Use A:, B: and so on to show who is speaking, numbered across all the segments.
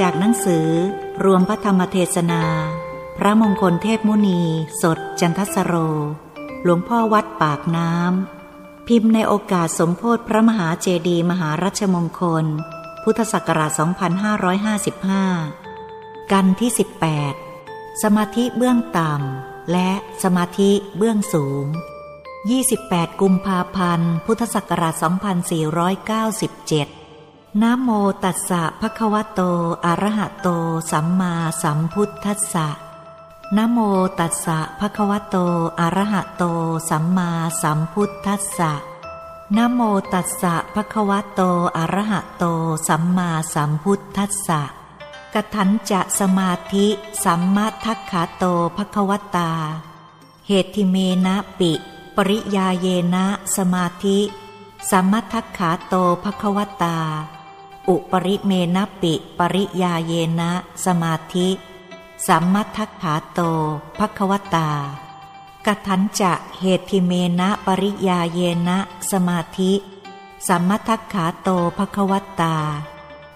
A: จากหนังสือ รวมพระธรรมเทศนา พระมงคลเทพมุนี สดจันทสโร หลวงพ่อวัดปากน้ำ พิมพ์ในโอกาสสมโพธิพระมหาเจดีย์มหารัชมงคล พุทธศักราช 2555 กันที่ 18 สมาธิเบื้องต่ำ และสมาธิเบื้องสูง 28 กุมภาพันธ์ พุทธศักราช 2497 นะโมตัสสะภะคะวะโต อะระหะโต สัมมาสัมพุทธัสสะนะโมตัสสะภะคะวะโต อะระหะโต สัมมาสัมพุทธัสสะนะโมตัสสะภะคะวะโต อะระหะโต สัมมาสัมพุทธัสสะกทันจะสมาธิ สัมมาทักขาโตภะคะวตา เหติเมนะปิ ปริยาเยนะ สมาธิ สัมมาทักขาโตภะคะวตา อุปริเมนปิปริยาเยนะ สมาธิ สัมมัทักขาโตภควตากทันจะเหติเมนะปริยาเยนะ สมาธิ สัมมัทักขาโตภควตา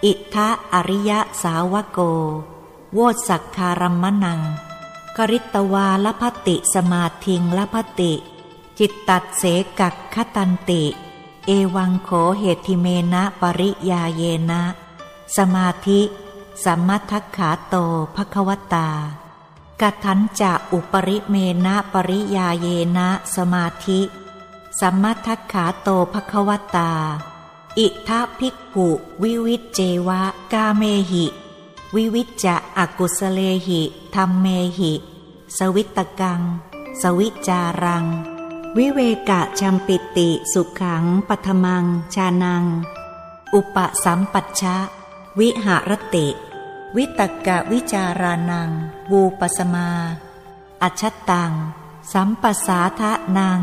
A: อิทะอริยสาวโก โวสักคารัมมนัง กริตวาลพติสมาทิงลพติ จิตตัดเสกักขตันติ เอวังโขเหติเมนะปริยาเยนะ สมาธิสัมมัทักขาโตภควตากัทันจะอุปริเมนะปริยาเยนะสมาธิสัมมัทักขาโตภควตา อิทะภิกขุวิวิจเจวะกาเมหิ วิวิจจะอกุสเลหิธรรมเมหิ สวิตกัง สวิจารัง วิเวกะชัมปิติสุขังปัทมัง ชานัง อุปสัมปัชชะ วิหารติ วิตกะวิจารานัง วูปสมา อัชตัง สัมปสาทะนัง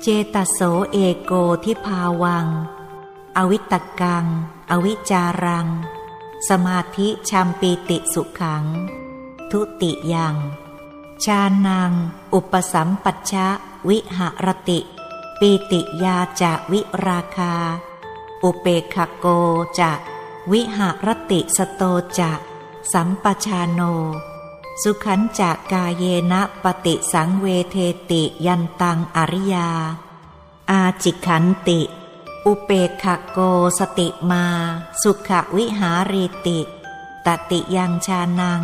A: เจตโสเอโกทิพาวัง อวิตกัง อวิจารัง สมาธิชัมปิติสุขัง ทุติยัง ชานัง อุปสัมปัชชะ วิหรติ ปีติยาจะวิราคา อุเปคโกจะ วิหรติสโตจะสัมปชาโน สุขันจากกาเยนะปฏิสังเวเทติยันตังอริยา อาจิขันติ อุเปคโกสติมา สุขวิหารีติตติยังชานัง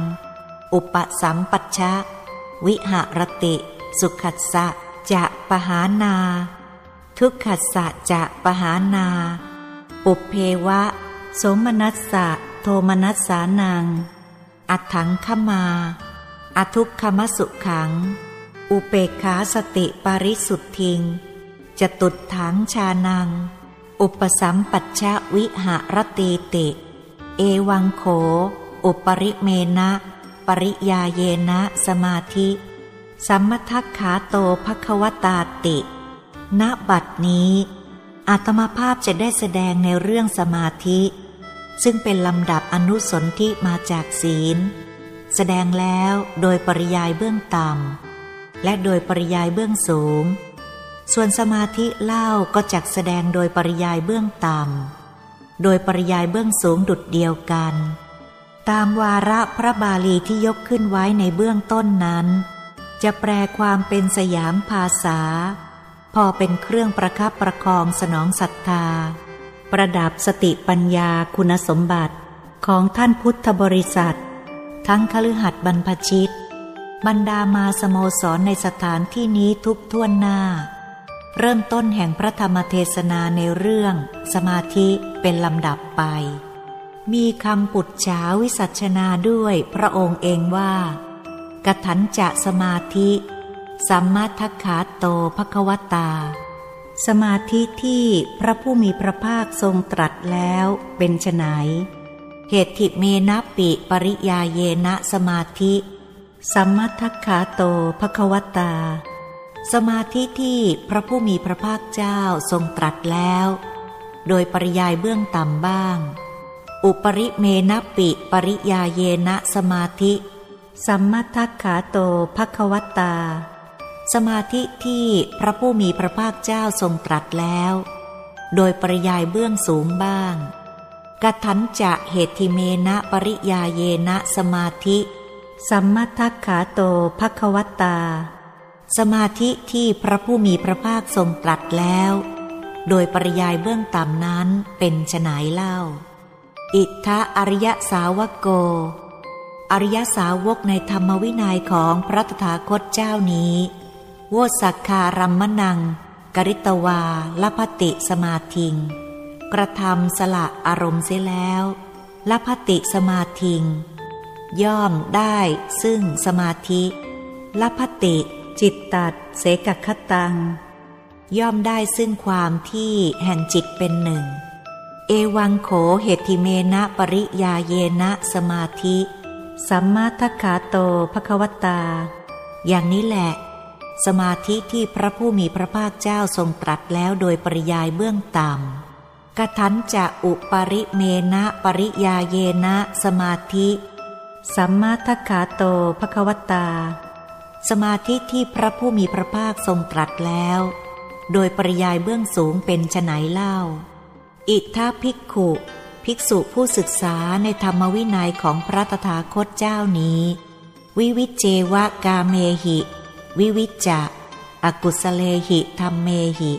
A: อุปสัมปัชชะ วิหรติ สุขัสสะ จะปหานา ทุกขัสสะจะปหานา ปุเพวะ สมนัสสะโทมนัสสานัง อัถังขมา อทุกขมสุขัง อุเปกขาสติปาริสุทธิงจะตุดถังชานัง อุปสัมปัชชะวิหารตีติ เอวังโข อุปริเมนะ ปริยาเยนะสมาธิ สัมมทักขาโตภควตาติ ณ บัดนี้อาตมาภาพจะได้แสดงในเรื่องสมาธิ ซึ่งเป็นลำดับอนุสนที่มาจากศีล แสดงแล้วโดยปริยายเบื้องต่ำ และโดยปริยายเบื้องสูง ส่วนสมาธิเล่าก็จักแสดงโดยปริยายเบื้องต่ำ โดยปริยายเบื้องสูงดุดเดียวกัน ตามวาระพระบาลีที่ยกขึ้นไว้ในเบื้องต้นนั้น จะแปลความเป็นสยามภาษา พอเป็นเครื่องประคับประคองสนองศรัทธา ประดับสติปัญญาคุณสมบัติของท่านพุทธบริษัท ทั้งคฤหัสถ์บรรพชิต บรรดามาสโมสรในสถานที่นี้ทุกท่วนหน้า เริ่มต้นแห่งพระธรรมเทศนาในเรื่อง สมาธิเป็นลำดับไป มีคำปุจฉาวิสัชนาด้วยพระองค์เองว่า กถันจะสมาธิสัมมาทักขาโตภควตา สมาธิที่พระผู้มีพระภาคทรงตรัสแล้วเป็นไฉนเหตุถิเมนะปิปริยาเยนะสมาธิสัมมาทักขาโตภควตา สมาธิที่พระผู้มีพระภาคเจ้าทรงตรัสแล้ว โดยปริยายเบื้องต่ำบ้าง อุปริเมนะปิปริยาเยนะสมาธิ สัมมาทักขาโตภควตา สมาธิที่พระผู้มีพระภาคเจ้าทรงตรัสแล้ว โดยปริยายเบื้องสูงบ้างกัทันจะเหติเมนะปริยาเยนะสมาธิ สัมมัทัขาโตภควตา สมาธิที่พระผู้มีพระภาคทรงตรัสแล้ว โดยปริยายเบื้องต่ำนั้นเป็นฉนายเล่า อิทธะอริยสาวโก อริยสาวกในธรรมวินัยของพระตถาคตเจ้านี้ โวสักคารัมมนัง กริตวาลพติสมาทิง กระทำสละอารมณ์เสียแล้วลพติสมาทิง ย่อมได้ซึ่งสมาธิลพติจิตตัดเสกคตัง ย่อมได้ซึ่งความที่แห่งจิตเป็นหนึ่ง เอวังโขเหติเมนะปริยาเยนะสมาธิ สัมมาทัคขาโตภควตา อย่างนี้แหละ สมาธิที่พระผู้มีพระภาคเจ้าทรงตรัสแล้วโดยปริยายเบื้องต่ำกทันจะอุปริเมนะปริยาเยนะสมาธิ สัมมาทัคขาโตภควตา สมาธิที่พระผู้มีพระภาคทรงตรัสแล้ว โดยปริยายเบื้องสูงเป็นไฉนเล่า อิทธาภิกขุ ภิกษุผู้ศึกษาในธรรมวินัยของพระตถาคตเจ้านี้ วิวิเจวะกาเมหิ วิวิจจะอกุสเลหิธรรมเมหิ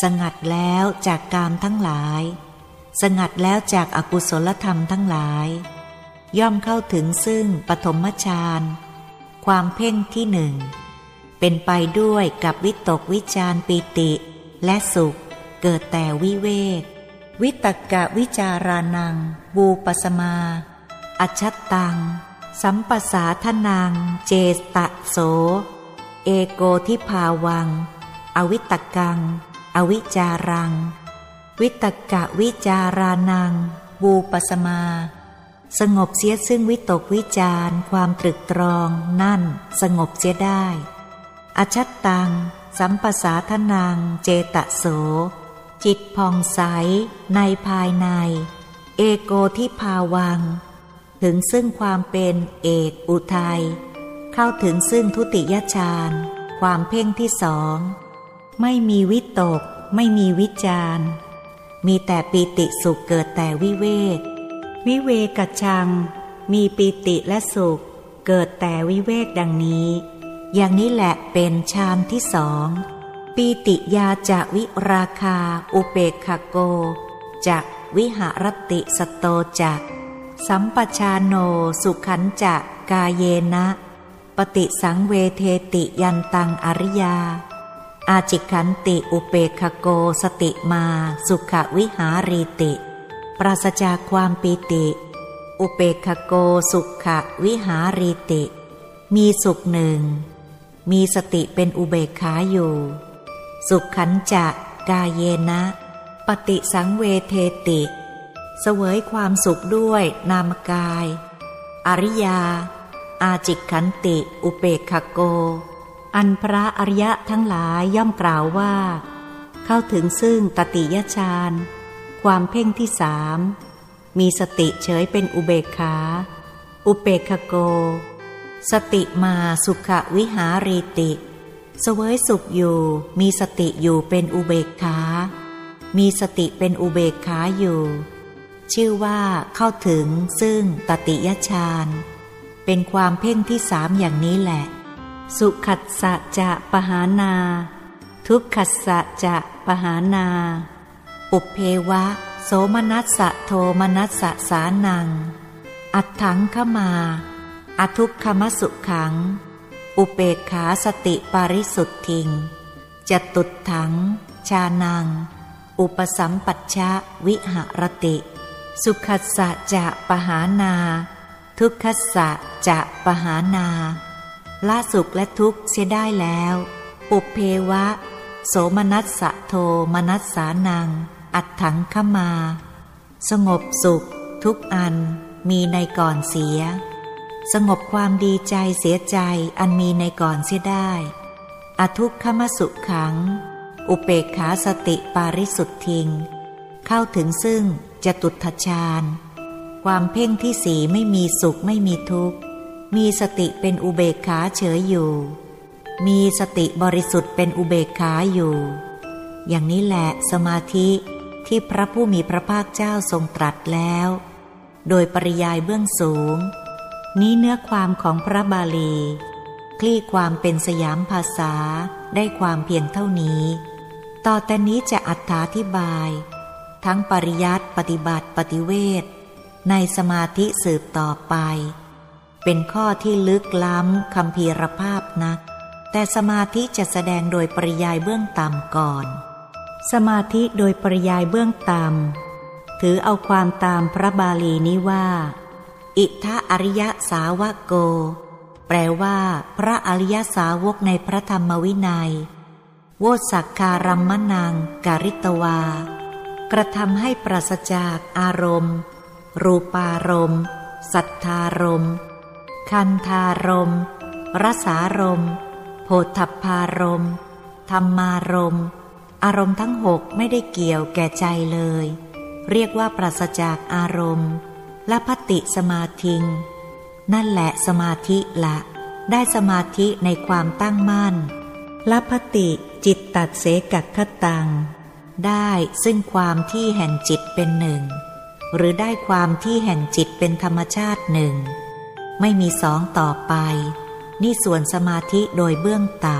A: สงัดแล้วจากกามทั้งหลาย สงัดแล้วจากอากุศลธรรมทั้งหลาย ย่อมเข้าถึงซึ่งปฐมฌานความเพ่งที่หนึ่งเป็นไปด้วยกับวิตกวิจารปีติ และสุขเกิดแต่วิเวก วิตกกะวิจารานัง บูปสมา อัจฉตัง สัมปสาทนังเจตะโส เอโกทิภาวัง อวิตกัง อวิจารัง วิตกะวิจารานัง บูปสมา สงบเสียซึ่งวิตกวิจารความตรึกตรองนั่นสงบเสียได้ อชัตตัง สัมปสาทนังเจตะโส จิตผ่องใสในภายใน เอโกทิภาวัง ถึงซึ่งความเป็นเอกอุทัย เข้าถึงซึ่งทุติยฌานความเพ่งที่สอง ไม่มีวิตก ไม่มีวิจารมีแต่ปีติสุขเกิดแต่วิเวก วิเวกชัง มีปีติและสุข เกิดแต่วิเวกดังนี้ อย่างนี้แหละเป็นฌานที่สอง ปีติยาจะวิราคา อุเปกขโกจะวิหารติสโตจะสัมปชานโนสุขันจะกาเยนะ ปฏิสังเวเทติยันตังอริยา อาจิขันติอุเปกขโกสติมาสุขวิหารีติ ปราศจากความปีติ อุเปกขโกสุขวิหารีติ มีสุขหนึ่ง มีสติเป็นอุเบกขาอยู่ สุขขันจะกาเยนะ ปฏิสังเวเทติ เสวยความสุขด้วยนามกาย อริยา อาจิกขันติ อุเปกขโก อันพระอริยะทั้งหลายย่อมกล่าวว่า เข้าถึงซึ่งตติยฌานความเพ่งที่สามมีสติเฉยเป็นอุเบกขา อุเปกขโก สติมาสุขวิหารีติ เสวยสุขอยู่ มีสติอยู่เป็นอุเบกขา มีสติเป็นอุเบกขาอยู่ ชื่อว่าเข้าถึงซึ่งตติยฌานเป็นความเพ่งที่สามอย่างนี้แหละ สุขัสสะจะปหานา ทุกขัสสะจะปหานา ปุเพวะ โสมนัสสะโทมนัสสะสานัง อัตถังขมา อทุกขมสุขัง อุเปกขาสติปาริสุทธิงจตุดถัง ชานัง อุปสัมปัชชะวิหรติ สุขัสสะจะปหานา ทุกขัสสะจะปหานาละสุขและทุกข์เสียได้แล้ว ปุเพวะ โสมนัสสะโทมนัสสานัง อัตถังขมา สงบสุข ทุกอันมีในก่อนเสีย สงบความดีใจเสียใจอันมีในก่อนเสียได้ อทุกขมสุขขัง อุเปกขาสติปาริสุทธิง เข้าถึงซึ่งจตุทชาญ ความเพ่งที่สีไม่มีสุขไม่มีทุกข์ มีสติเป็นอุเบกขาเฉยอยู่ มีสติบริสุทธิ์เป็นอุเบกขาอยู่ อย่างนี้แหละสมาธิที่พระผู้มีพระภาคเจ้าทรงตรัสแล้ว โดยปริยายเบื้องสูง นี้เนื้อความของพระบาลี คลี่ความเป็นสยามภาษาได้ความเพียงเท่านี้ ต่อแต่นี้จะอัธาธิบาย ทั้งปริยัติปฏิบัติปฏิเวทในสมาธิสืบต่อไป เป็นข้อที่ลึกล้ำคำพีรภาพนัก แต่สมาธิจะแสดงโดยปริยายเบื้องต่ำก่อน สมาธิโดยปริยายเบื้องต่ำถือเอาความตามพระบาลีนี้ว่า อิทะอริยสาวกโก แปลว่า พระอริยสาวกในพระธรรมวินัย โวสักคารัมมนังการิตวา กระทำให้ปราศจากอารมณ์ รูปารมณ์ สัทธารมณ์ คันธารมณ์รสารมณ์โพธพารมณ์ ธรรมารมณ์ อารมณ์ทั้งหกไม่ได้เกี่ยวแก่ใจเลย เรียกว่าปราศจากอารมณ์ และพติสมาธิง นั่นแหละสมาธิละ ได้สมาธิในความตั้งมั่นละพติจิตตัดเสกัคตัง ได้ซึ่งความที่แห่งจิตเป็นหนึ่ง หรือได้ความที่แห่งจิตเป็นธรรมชาติหนึ่ง ไม่มีสองต่อไป นี่ส่วนสมาธิโดยเบื้องต่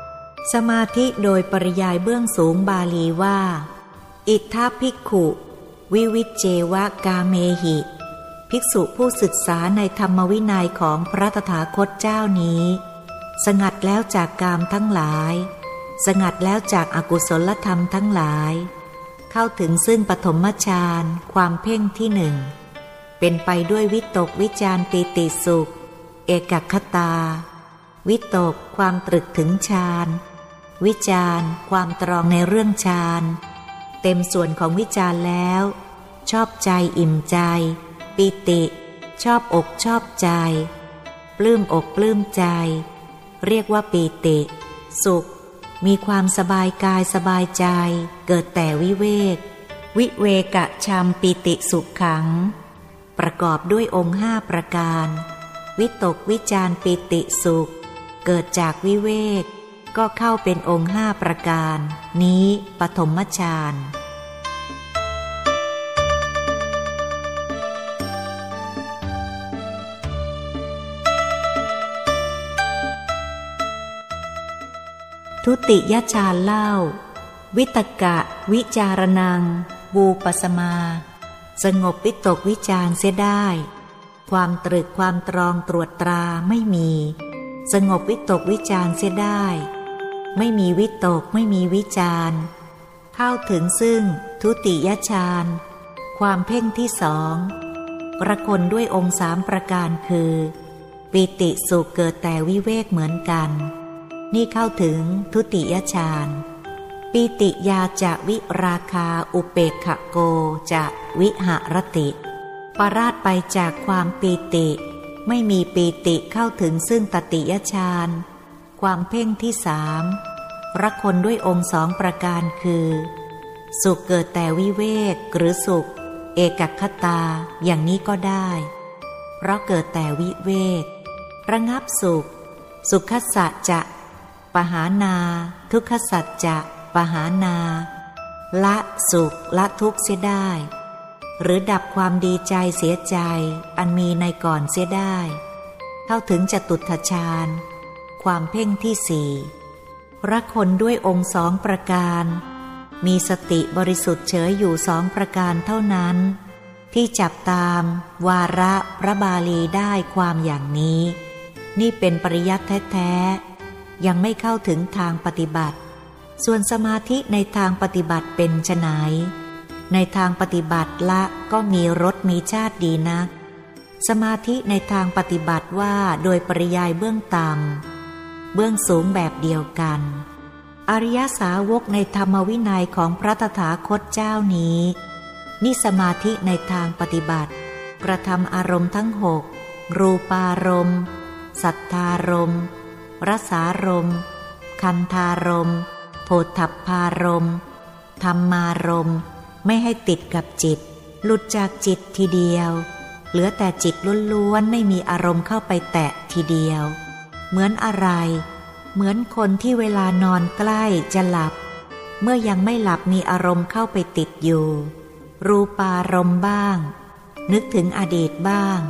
A: ำ สมาธิโดยปริยายเบื้องสูงบาลีว่า อิทธาภิกขุ วิวิจเจวะกาเมหิ ภิกษุผู้ศึกษาในธรรมวินัยของพระตถาคตเจ้านี้ สงัดแล้วจากกามทั้งหลาย สงัดแล้วจากอากุศลธรรมทั้งหลาย เข้าถึงซึ่งปฐมฌานความเพ่งที่หนึ่ง เป็นไปด้วยวิตกวิจารปีติสุข เอกคตา วิตกความตรึกถึงฌานวิจารความตรองในเรื่องฌานเต็มส่วนของวิจารแล้ว ชอบใจอิ่มใจ ปิติ ชอบอกชอบใจ ปลื้มอกปลื้มใจ เรียกว่าปีติ สุข มีความสบายกายสบายใจ เกิดแต่วิเวก วิเวกะชามปิติสุขขัง ประกอบด้วยองค์ห้าประการ วิตกวิจารปิติสุข เกิดจากวิเวก ก็เข้าเป็นองค์ห้าประการ นี้ปฐมฌาน ทุติยฌานเล่า วิตกะ วิจารนัง บูปสมา สงบวิตกวิจารเสียได้ ความตรึกความตรองตรวจตราไม่มี สงบวิตกวิจารเสียได้ ไม่มีวิตกไม่มีวิจารเข้าถึงซึ่งทุติยฌานความเพ่งที่สองประคนด้วยองค์สามประการคือ ปิติสุขเกิดแต่วิเวกเหมือนกัน นี่เข้าถึงทุติยฌานปีติยาจะวิราคาอุเปกขโกจะวิหรติ ปราดไปจากความปีติ ไม่มีปีติเข้าถึงซึ่งตติยฌานความเพ่งที่สามรักคนด้วยองค์สองประการคือ สุขเกิดแต่วิเวกหรือสุข เอกคตาอย่างนี้ก็ได้ เพราะเกิดแต่วิเวกระงับสุข สุขสัจจะ ปหานา ทุกขสัจจะปหานา ละสุขละทุกข์เสียได้ หรือดับความดีใจเสียใจ อันมีในก่อนเสียได้ เข้าถึงจตุทชาญความเพ่งที่สี่รักคนด้วยองค์สองประการ มีสติบริสุทธิ์เฉยอยู่สองประการเท่านั้น ที่จับตามวาระพระบาลีได้ความอย่างนี้ นี่เป็นปริยัติแท้ ยังไม่เข้าถึงทางปฏิบัติ ส่วนสมาธิในทางปฏิบัติเป็นไฉนในทางปฏิบัติละก็มีรสมีชาติดีนัก สมาธิในทางปฏิบัติว่าโดยปริยายเบื้องต่ำเบื้องสูงแบบเดียวกัน อริยสาวกในธรรมวินัยของพระตถาคตเจ้านี้นี่สมาธิในทางปฏิบัติ กระทำอารมณ์ทั้งหกรูปารมณ์สัทธารมณ์ รสารม คันธารม โพธพารม ธรรมารม ไม่ให้ติดกับจิต หลุดจากจิตทีเดียว เหลือแต่จิตล้วนๆไม่มีอารมณ์เข้าไปแตะทีเดียว เหมือนอะไร เหมือนคนที่เวลานอนใกล้จะหลับ เมื่อยังไม่หลับมีอารมณ์เข้าไปติดอยู่ รูปารมณ์บ้าง นึกถึงอดีตบ้าง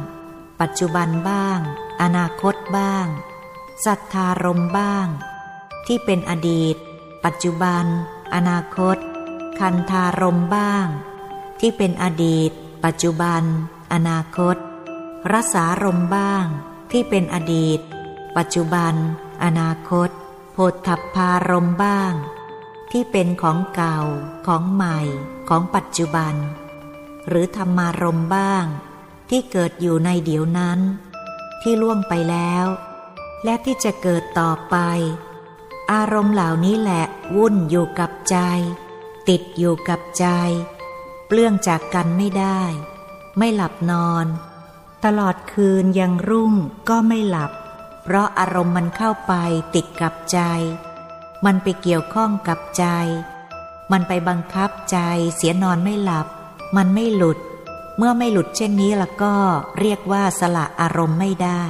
A: ปัจจุบันบ้าง อนาคตบ้าง สัทธารมบ้าง ที่เป็นอดีต ปัจจุบัน อนาคต คันธารมบ้าง ที่เป็นอดีต ปัจจุบัน อนาคต รสารมบ้าง ที่เป็นอดีต ปัจจุบัน อนาคตโพธพารมบ้าง ที่เป็นของเก่า ของใหม่ ของปัจจุบัน หรือธรรมารมบ้าง ที่เกิดอยู่ในเดี๋ยวนั้น ที่ล่วงไปแล้ว และที่จะเกิดต่อไป อารมณ์เหล่านี้แหละวุ่นอยู่กับใจ ติดอยู่กับใจ เปลื้องจากกันไม่ได้ ไม่หลับนอน ตลอดคืนยังรุ่งก็ไม่หลับ เพราะอารมณ์มันเข้าไปติดกับใจ มันไปเกี่ยวข้องกับใจ มันไปบังคับใจเสียนอนไม่หลับ มันไม่หลุด เมื่อไม่หลุดเช่นนี้แล้วก็เรียกว่าสละอารมณ์ไม่ได้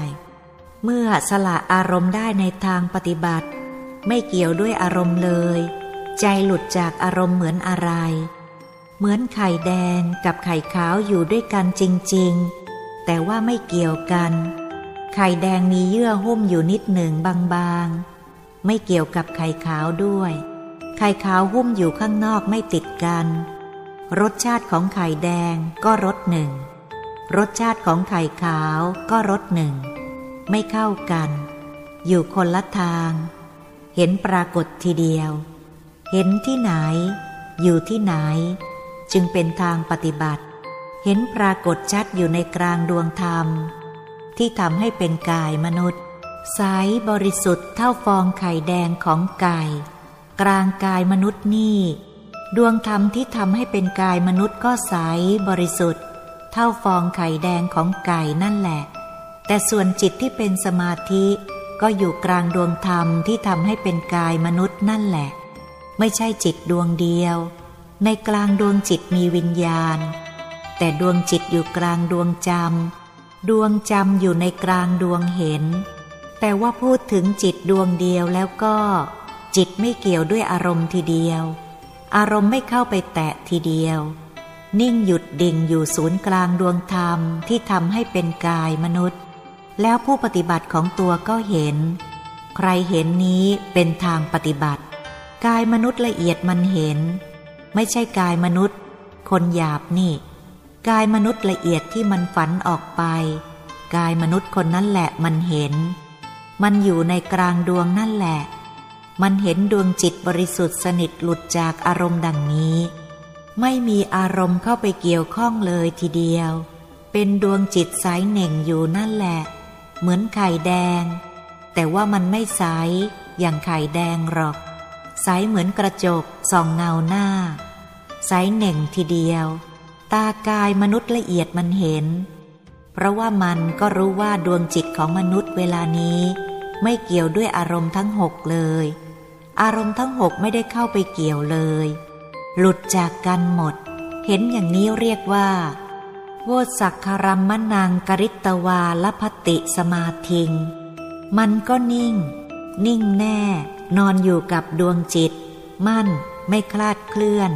A: เมื่อสละอารมณ์ได้ในทางปฏิบัติ ไม่เกี่ยวด้วยอารมณ์เลย ใจหลุดจากอารมณ์เหมือนอะไร เหมือนไข่แดงกับไข่ขาวอยู่ด้วยกันจริง ๆ แต่ว่าไม่เกี่ยวกัน ไข่แดงมีเยื่อหุ้มอยู่นิดหนึ่งบางๆ ไม่เกี่ยวกับไข่ขาวด้วย ไข่ขาวหุ้มอยู่ข้างนอกไม่ติดกัน รสชาติของไข่แดงก็รสหนึ่ง รสชาติของไข่ขาวก็รสหนึ่ง ไม่เข้ากัน อยู่คนละทาง เห็นปรากฏทีเดียว เห็นที่ไหน อยู่ที่ไหน จึงเป็นทางปฏิบัติ เห็นปรากฏชัดอยู่ในกลางดวงธรรม ที่ทำให้เป็นกายมนุษย์ใสบริสุทธิ์เท่าฟองไข่แดงของไก่ กลางกายมนุษย์นี่ ดวงธรรมที่ทำให้เป็นกายมนุษย์ก็ใสบริสุทธิ์ เท่าฟองไข่แดงของไก่นั่นแหละ แต่ส่วนจิตที่เป็นสมาธิก็อยู่กลางดวงธรรมที่ทำให้เป็นกายมนุษย์นั่นแหละ ไม่ใช่จิตดวงเดียว ในกลางดวงจิตมีวิญญาณ แต่ดวงจิตอยู่กลางดวงจำดวงจำอยู่ในกลางดวงเห็น แต่ว่าพูดถึงจิตดวงเดียวแล้วก็ จิตไม่เกี่ยวด้วยอารมณ์ทีเดียว อารมณ์ไม่เข้าไปแตะทีเดียว นิ่งหยุดดิ่งอยู่ศูนย์กลางดวงธรรมที่ทำให้เป็นกายมนุษย์ แล้วผู้ปฏิบัติของตัวก็เห็น ใครเห็นนี้เป็นทางปฏิบัติ กายมนุษย์ละเอียดมันเห็น ไม่ใช่กายมนุษย์ คนหยาบนี่ กายมนุษย์ละเอียดที่มันฝันออกไป กายมนุษย์คนนั้นแหละมันเห็น มันอยู่ในกลางดวงนั่นแหละ มันเห็นดวงจิตบริสุทธิ์สนิทหลุดจากอารมณ์ดังนี้ ไม่มีอารมณ์เข้าไปเกี่ยวข้องเลยทีเดียว เป็นดวงจิตใสเหน่งอยู่นั่นแหละ เหมือนไข่แดง แต่ว่ามันไม่ใสอย่างไข่แดงหรอก ใสเหมือนกระจกส่องเงาหน้า ใสเหน่งทีเดียว ตากายมนุษย์ละเอียดมันเห็น เพราะว่ามันก็รู้ว่าดวงจิตของมนุษย์เวลานี้ ไม่เกี่ยวด้วยอารมณ์ทั้งหกเลย อารมณ์ทั้งหกไม่ได้เข้าไปเกี่ยวเลย หลุดจากกันหมด เห็นอย่างนี้เรียกว่า โวสักคารัมมนังกริตวาลพติสมาทิง มันก็นิ่ง นิ่งแน่ นอนอยู่กับดวงจิต มั่นไม่คลาดเคลื่อน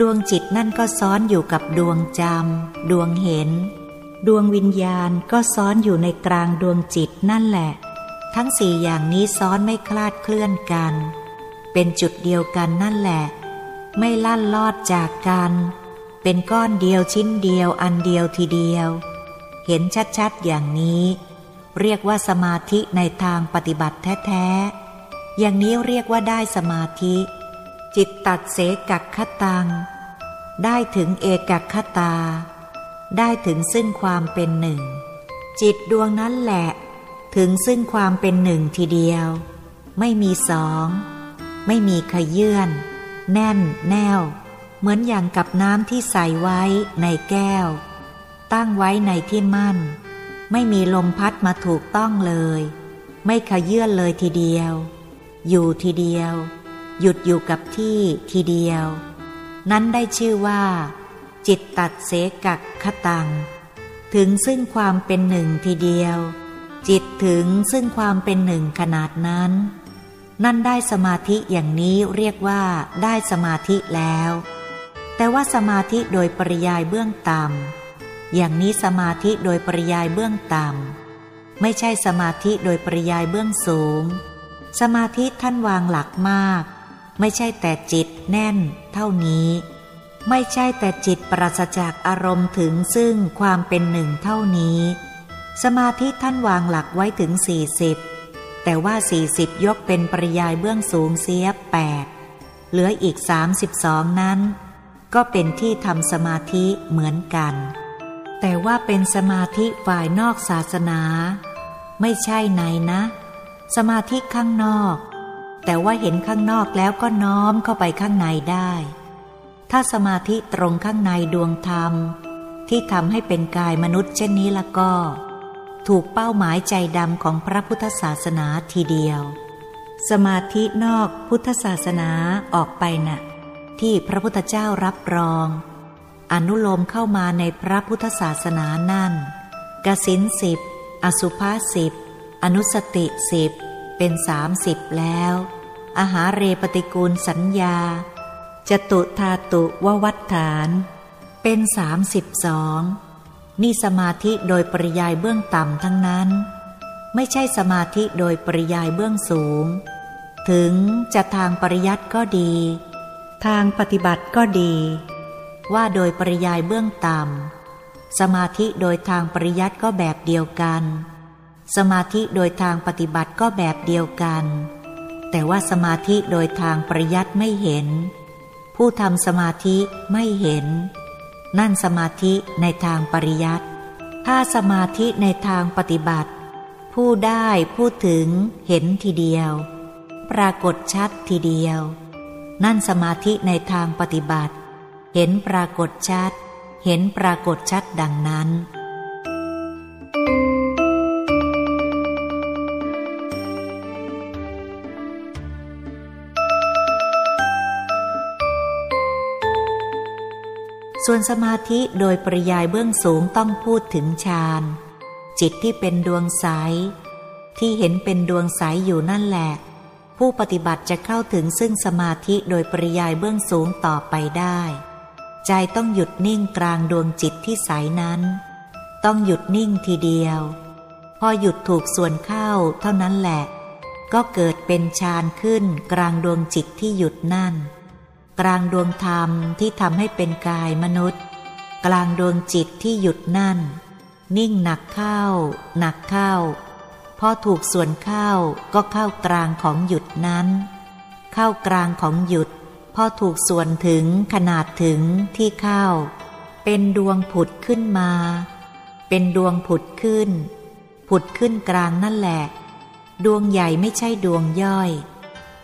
A: ดวงจิตนั่นก็ซ้อนอยู่กับดวงจำดวงเห็น ดวงวิญญาณก็ซ้อนอยู่ในกลางดวงจิตนั่นแหละ ทั้งสี่อย่างนี้ซ้อนไม่คลาดเคลื่อนกัน เป็นจุดเดียวกันนั่นแหละ ไม่ลั่นลอดจากกัน เป็นก้อนเดียวชิ้นเดียวอันเดียวทีเดียว เห็นชัดๆอย่างนี้ เรียกว่าสมาธิในทางปฏิบัติแท้ๆ อย่างนี้เรียกว่าได้สมาธิ จิตตัดเสกักขตัง ได้ถึงเอกักขตา ได้ถึงซึ่งความเป็นหนึ่ง จิตดวงนั้นแหละ ถึงซึ่งความเป็นหนึ่งทีเดียว ไม่มีสอง ไม่มีขยื่นแน่นแน่ว เหมือนอย่างกับน้ำที่ใส่ไว้ในแก้ว ตั้งไว้ในที่มั่น ไม่มีลมพัดมาถูกต้องเลย ไม่ขยื่นเลยทีเดียว อยู่ทีเดียว หยุดอยู่กับที่ทีเดียว นั้นได้ชื่อว่า จิตตัดเสกักขตัง ถึงซึ่งความเป็นหนึ่งทีเดียว จิตถึงซึ่งความเป็นหนึ่งขนาดนั้น นั่นได้สมาธิอย่างนี้เรียกว่าได้สมาธิแล้ว แต่ว่าสมาธิโดยปริยายเบื้องต่ำอย่างนี้สมาธิโดยปริยายเบื้องต่ำไม่ใช่สมาธิโดยปริยายเบื้องสูง สมาธิท่านวางหลักมาก ไม่ใช่แต่จิตแน่น เท่านี้ ไม่ใช่แต่จิตปราศจากอารมณ์ถึงซึ่งความเป็นหนึ่งเท่านี้ สมาธิท่านวางหลักไว้ถึงสี่สิบแต่ว่าสี่สิบยกเป็นปริยายเบื้องสูงเสียแปดเหลืออีกสามสิบสองนั้น ก็เป็นที่ทำสมาธิเหมือนกัน แต่ว่าเป็นสมาธิฝ่ายนอกศาสนา ไม่ใช่ในนะ สมาธิข้างนอก แต่ว่าเห็นข้างนอกแล้วก็น้อมเข้าไปข้างในได้ ถ้าสมาธิตรงข้างในดวงธรรม ที่ทำให้เป็นกายมนุษย์เช่นนี้ละก็ ถูกเป้าหมายใจดำของพระพุทธศาสนาทีเดียว สมาธินอกพุทธศาสนาออกไปนะ่ะ ที่พระพุทธเจ้ารับรอง อนุโลมเข้ามาในพระพุทธศาสนานั่นกสินสิบ อสุภาสิบ อนุสติสิบ เป็นสามสิบแล้ว อาหารเรปฏิกูลสัญญา จตุธาตุววัฏฐาน เป็นสามสิบสองนี่สมาธิโดยปริยายเบื้องต่ำทั้งนั้น ไม่ใช่สมาธิโดยปริยายเบื้องสูง ถึงจะทางปริยัติก็ดี ทางปฏิบัติก็ดี ว่าโดยปริยายเบื้องต่ำสมาธิโดยทางปริยัติก็แบบเดียวกัน สมาธิโดยทางปฏิบัติก็แบบเดียวกัน แต่ว่าสมาธิโดยทางปริยัติไม่เห็น ผู้ทำสมาธิไม่เห็น นั่นสมาธิในทางปริยัติถ้าสมาธิในทางปฏิบัติ ผู้ได้พูดถึงเห็นทีเดียว ปรากฏชัดทีเดียว นั่นสมาธิในทางปฏิบัติ เห็นปรากฏชัด เห็นปรากฏชัดดังนั้น ส่วนสมาธิโดยปริยายเบื้องสูงต้องพูดถึงฌานจิตที่เป็นดวงใสที่เห็นเป็นดวงใสอยู่นั่นแหละ ผู้ปฏิบัติจะเข้าถึงซึ่งสมาธิโดยปริยายเบื้องสูงต่อไปได้ ใจต้องหยุดนิ่งกลางดวงจิตที่ใสนั้น ต้องหยุดนิ่งทีเดียว พอหยุดถูกส่วนเข้าเท่านั้นแหละ ก็เกิดเป็นฌานขึ้นกลางดวงจิตที่หยุดนั่น กลางดวงธรรมที่ทำให้เป็นกายมนุษย์ กลางดวงจิตที่หยุดนั่น นิ่งหนักเข้า หนักเข้า พอถูกส่วนเข้าก็เข้ากลางของหยุดนั้น เข้ากลางของหยุด พอถูกส่วนถึงขนาดถึงที่เข้า เป็นดวงผุดขึ้นมา เป็นดวงผุดขึ้น ผุดขึ้นกลางนั่นแหละ ดวงใหญ่ไม่ใช่ดวงย่อย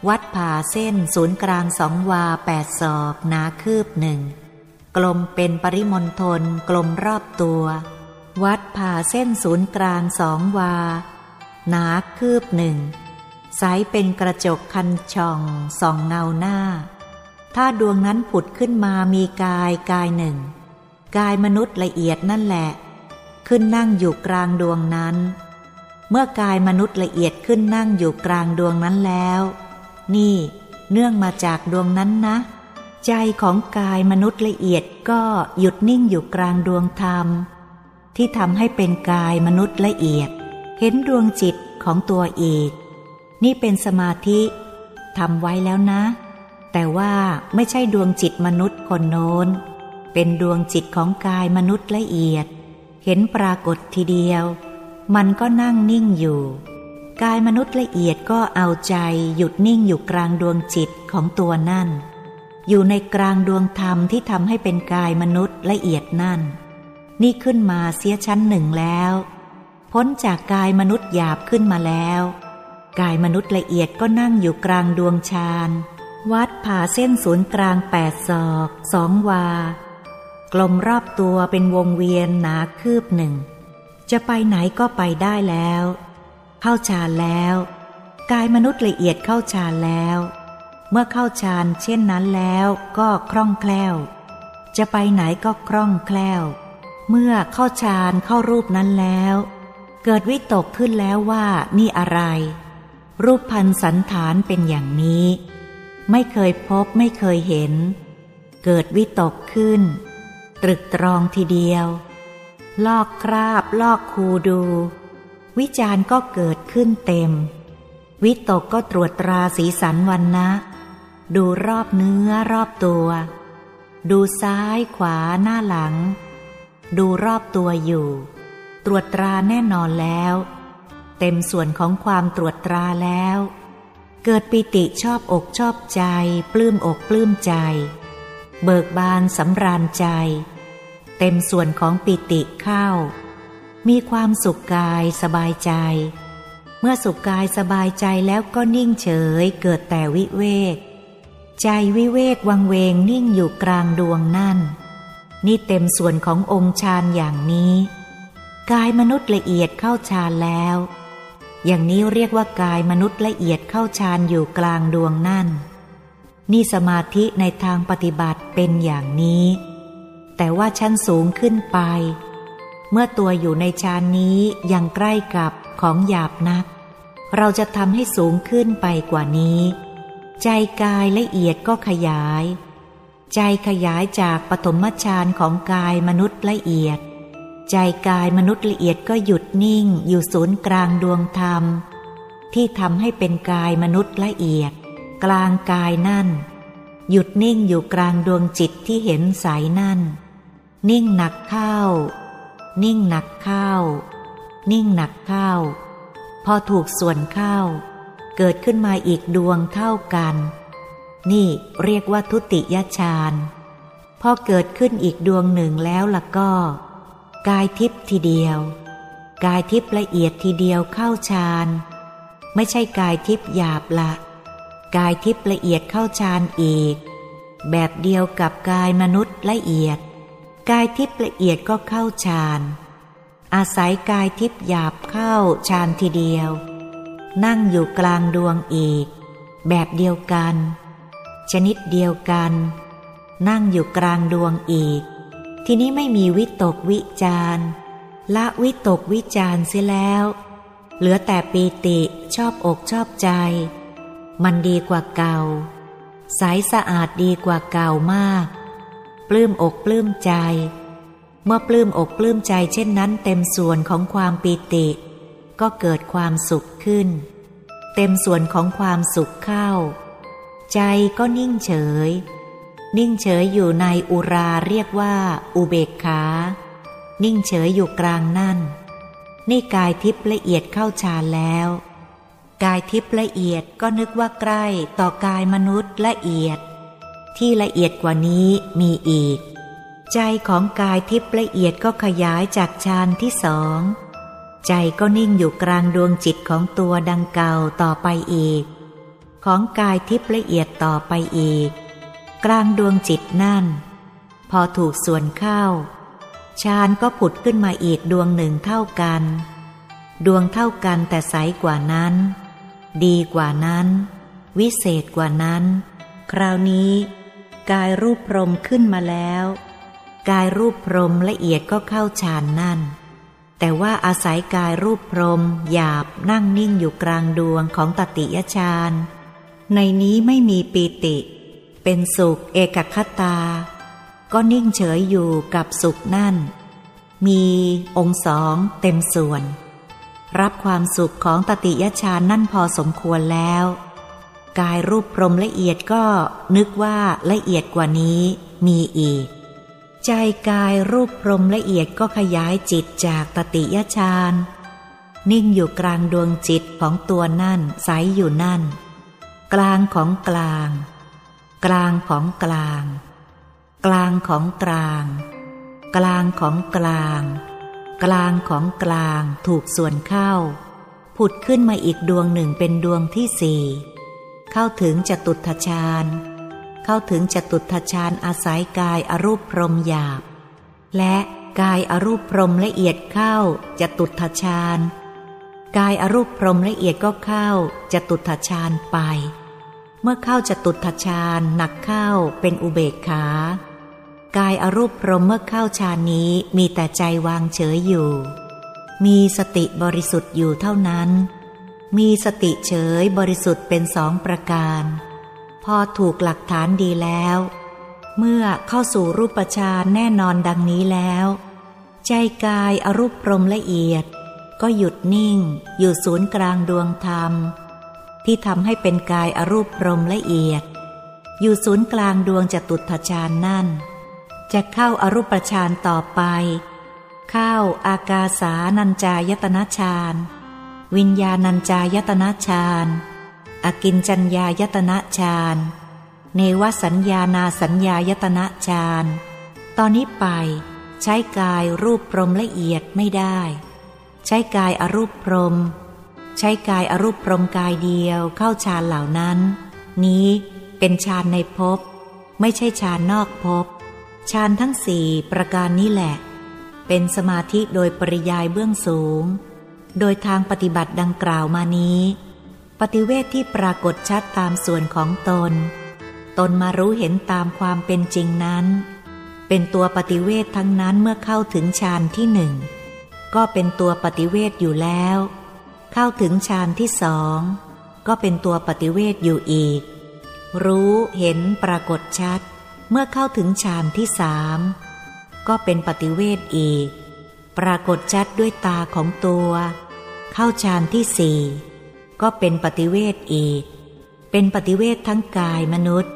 A: วัดผ่าเส้นศูนย์กลางสองวาแปดศอกหนาคืบหนึ่ง กลมเป็นปริมณฑลกลมรอบตัว วัดผ่าเส้นศูนย์กลางสองวา หนาคืบหนึ่งใสเป็นกระจกคันช่องส่องเงาหน้า ถ้าดวงนั้นผุดขึ้นมามีกายกายหนึ่ง กายมนุษย์ละเอียดนั่นแหละ ขึ้นนั่งอยู่กลางดวงนั้น เมื่อกายมนุษย์ละเอียดขึ้นนั่งอยู่กลางดวงนั้นแล้ว นี่เนื่องมาจากดวงนั้นนะ ใจของกายมนุษย์ละเอียดก็หยุดนิ่งอยู่กลางดวงธรรม ที่ทำให้เป็นกายมนุษย์ละเอียด ห็นดวงจิตของตัวอีก นี่เป็นสมาธิทำไว้แล้วนะ แต่ว่าไม่ใช่ดวงจิตมนุษย์คนโน้น เป็นดวงจิตของกายมนุษย์ละเอียด เห็นปรากฏทีเดียว มันก็นั่งนิ่งอยู่ กายมนุษย์ละเอียดก็เอาใจหยุดนิ่งอยู่กลางดวงจิตของตัวนั่น อยู่ในกลางดวงธรรมที่ทำให้เป็นกายมนุษย์ละเอียดนั่น นี่ขึ้นมาเสียชั้นหนึ่งแล้ว พ้นจากกายมนุษย์หยาบขึ้นมาแล้ว กายมนุษย์ละเอียดก็นั่งอยู่กลางดวงฌานวัดผ่าเส้นศูนย์กลางแปดศอกสองวา กลมรอบตัวเป็นวงเวียนหนาคืบหนึ่ง จะไปไหนก็ไปได้แล้ว เข้าฌานแล้ว กายมนุษย์ละเอียดเข้าฌานแล้ว เมื่อเข้าฌานเช่นนั้นแล้วก็คล่องแคล่ว จะไปไหนก็คล่องแคล่ว เมื่อเข้าฌานเข้ารูปนั้นแล้ว เกิดวิตกขึ้นแล้วว่านี่อะไร รูปพันสันฐานเป็นอย่างนี้ ไม่เคยพบไม่เคยเห็น เกิดวิตกขึ้น ตรึกตรองทีเดียว ลอกคราบ ลอกคูดู วิจารณ์ก็เกิดขึ้นเต็ม วิตกก็ตรวจตราสีสันวันนะ ดูรอบเนื้อรอบตัว ดูซ้ายขวาหน้าหลัง ดูรอบตัวอยู่ ตรวจตราแน่นอนแล้ว เต็มส่วนของความตรวจตราแล้ว เกิดปิติชอบอกชอบใจ ปลื้มอกปลื้มใจ เบิกบานสำราญใจ เต็มส่วนของปิติเข้า มีความสุขกายสบายใจ เมื่อสุขกายสบายใจแล้วก็นิ่งเฉยเกิดแต่วิเวก ใจวิเวกวังเวงนิ่งอยู่กลางดวงนั่น นี่เต็มส่วนขององค์ฌานอย่างนี้ กายมนุษย์ละเอียดเข้าฌานแล้ว อย่างนี้เรียกว่ากายมนุษย์ละเอียดเข้าฌานอยู่กลางดวงนั่น นี่สมาธิในทางปฏิบัติเป็นอย่างนี้ แต่ว่าชั้นสูงขึ้นไป เมื่อตัวอยู่ในฌานนี้ยังใกล้กับของหยาบนัก เราจะทำให้สูงขึ้นไปกว่านี้ ใจกายละเอียดก็ขยาย ใจขยายจากปฐมฌานของกายมนุษย์ละเอียด ใจกายมนุษย์ละเอียดก็หยุดนิ่งอยู่ศูนย์กลางดวงธรรม ที่ทำให้เป็นกายมนุษย์ละเอียด กลางกายนั่น หยุดนิ่งอยู่กลางดวงจิตที่เห็นสายนั่น นิ่งหนักเข้า นิ่งหนักเข้า นิ่งหนักเข้า พอถูกส่วนเข้า เกิดขึ้นมาอีกดวงเท่ากัน นี่เรียกว่าทุติยฌานพอเกิดขึ้นอีกดวงหนึ่งแล้วล่ะก็ กายทิพย์ทีเดียว กายทิพย์ละเอียดทีเดียวเข้าฌานไม่ใช่กายทิพย์หยาบละ กายทิพย์ละเอียดเข้าฌานอีก แบบเดียวกับกายมนุษย์ละเอียด กายทิพย์ละเอียดก็เข้าฌานอาศัยกายทิพย์หยาบเข้าฌานทีเดียว นั่งอยู่กลางดวงอีก แบบเดียวกัน ชนิดเดียวกัน นั่งอยู่กลางดวงอีก ทีนี้ไม่มีวิตกวิจารละวิตกวิจารเสียแล้ว เหลือแต่ปีติชอบอกชอบใจ มันดีกว่าเก่าใสสะอาดดีกว่าเก่ามาก ปลื้มอกปลื้มใจ เมื่อปลื้มอกปลื้มใจเช่นนั้น เต็มส่วนของความปีติ ก็เกิดความสุขขึ้น เต็มส่วนของความสุขเข้า ใจก็นิ่งเฉย นิ่งเฉยอยู่ในอุราเรียกว่า อุเบกขา นิ่งเฉยอยู่กลางนั่น นี่กายทิพย์ละเอียดเข้าฌานแล้ว กายทิพย์ละเอียดก็นึกว่าใกล้ต่อกายมนุษย์ละเอียด ที่ละเอียดกว่านี้มีอีก ใจของกายทิพย์ละเอียดก็ขยายจากฌานที่สอง ใจก็นิ่งอยู่กลางดวงจิตของตัวดังเก่าต่อไปอีก ของกายทิพย์ละเอียดต่อไปอีก กลางดวงจิตนั่น พอถูกส่วนเข้าฌานก็ผุดขึ้นมาอีกดวงหนึ่งเท่ากัน ดวงเท่ากันแต่ใสกว่านั้น ดีกว่านั้น วิเศษกว่านั้น คราวนี้ กายรูปพรมขึ้นมาแล้ว กายรูปพรมละเอียดก็เข้าฌานนั่น แต่ว่าอาศัยกายรูปพรมหยาบนั่งนิ่งอยู่กลางดวงของตติยฌานในนี้ไม่มีปีติ เป็นสุขเอกคตา ก็นิ่งเฉยอยู่กับสุขนั่น มีองค์สองเต็มส่วน รับความสุขของตติยฌานนั่นพอสมควรแล้ว กายรูปพรมละเอียดก็นึกว่าละเอียดกว่านี้มีอีก ใจกายรูปพรมละเอียดก็ขยายจิตจากตติยฌานนิ่งอยู่กลางดวงจิตของตัวนั่นใสอยู่นั่น กลางของกลาง กลางของกลาง กลางของกลาง กลางของกลาง กลางของกลางถูกส่วนเข้า ผุดขึ้นมาอีกดวงหนึ่งเป็นดวงที่สี่เข้าถึงจตุทชาญ เข้าถึงจตุทชาญอาศัยกายอรูปพรมหยาบ และกายอรูปพรมละเอียดเข้าจตุทชาญกายอรูปพรมละเอียดก็เข้าจตุทชาญไป เมื่อเข้าจะตุทฌานหนักเข้าเป็นอุเบกขากายอรูปพรมเมื่อเข้าฌานนี้มีแต่ใจวางเฉยอยู่ มีสติบริสุทธิ์อยู่เท่านั้น มีสติเฉยบริสุทธิ์เป็นสองประการ พอถูกหลักฐานดีแล้ว เมื่อเข้าสู่รูปฌานแน่นอนดังนี้แล้ว ใจกายอรูปพรมละเอียด ก็หยุดนิ่ง อยู่ศูนย์กลางดวงธรรม ที่ทำให้เป็นกายอรูปพรมละเอียด อยู่ศูนย์กลางดวงจตุตฌานนั่น จะเข้าอารูปฌานต่อไป เข้าอากาสานัญจายตนะฌานวิญญาณัญจายตนะฌานอากินจัญญายตนะฌานเนวสัญญานาสัญญายตนะฌานตอนนี้ไปใช้กายรูปพรมละเอียดไม่ได้ ใช้กายอรูปพรม ใช้กายอรูปพรมกายเดียวเข้าฌานเหล่านั้น นี้เป็นฌานในภพไม่ใช่ฌานนอกภพฌานทั้งสี่ประการนี้แหละ เป็นสมาธิโดยปริยายเบื้องสูง โดยทางปฏิบัติดังกล่าวมานี้ ปฏิเวทที่ปรากฏชัดตามส่วนของตน ตนมารู้เห็นตามความเป็นจริงนั้น เป็นตัวปฏิเวททั้งนั้นเมื่อเข้าถึงฌานที่หนึ่งก็เป็นตัวปฏิเวทอยู่แล้ว เข้าถึงฌานที่สองก็เป็นตัวปฏิเวทอยู่อีก รู้เห็นปรากฏชัด เมื่อเข้าถึงฌานที่สามก็เป็นปฏิเวทอีก ปรากฏชัดด้วยตาของตัว เข้าฌานที่สี่ก็เป็นปฏิเวทอีก เป็นปฏิเวททั้งกายมนุษย์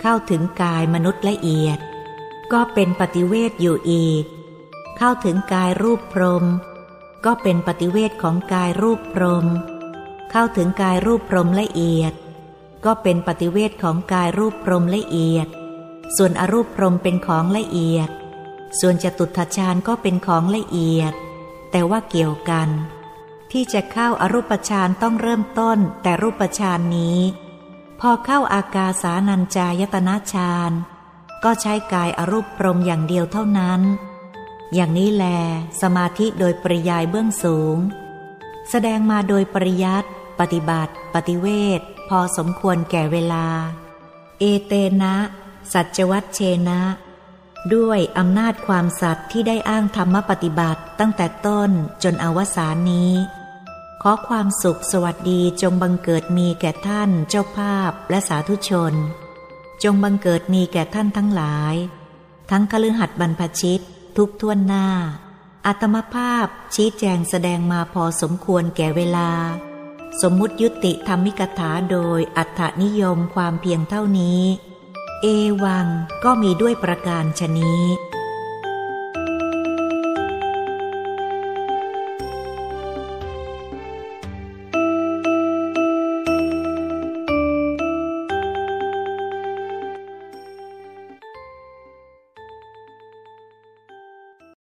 A: เข้าถึงกายมนุษย์ละเอียด ก็เป็นปฏิเวทอยู่อีก เข้าถึงกายรูปพรม ก็เป็นปฏิเวทของกายรูปพรม เข้าถึงกายรูปพรมละเอียด ก็เป็นปฏิเวทของกายรูปพรมละเอียด ส่วนอรูปพรมเป็นของละเอียด ส่วนจตุตฌานก็เป็นของละเอียด แต่ว่าเกี่ยวกัน ที่จะเข้าอารูปฌานต้องเริ่มต้นแต่รูปฌานนี้ พอเข้าอากาสานัญจายตนะฌานก็ใช้กายอรูปพรมอย่างเดียวเท่านั้น อย่างนี้แล สมาธิโดยปริยายเบื้องสูง แสดงมาโดยปริยัติปฏิบัติ ปฏิเวทพอสมควรแก่เวลา เอเตนะ สัจวัตเชนะ ด้วยอำนาจความสัตย์ที่ได้อ้างธรรมปฏิบัติตั้งแต่ต้นจนอวสานนี้ ขอความสุขสวัสดีจงบังเกิดมีแก่ท่านเจ้าภาพและสาธุชน จงบังเกิดมีแก่ท่านทั้งหลาย ทั้งคฤหัสถ์บรรพชิต ทุกท่วนหน้า อัตมภาพชี้แจงแสดงมาพอสมควรแก่เวลา สมมุติยุติธรรมิกถาโดยอัตนิยมความเพียงเท่านี้ เอวังก็มีด้วยประการชนี้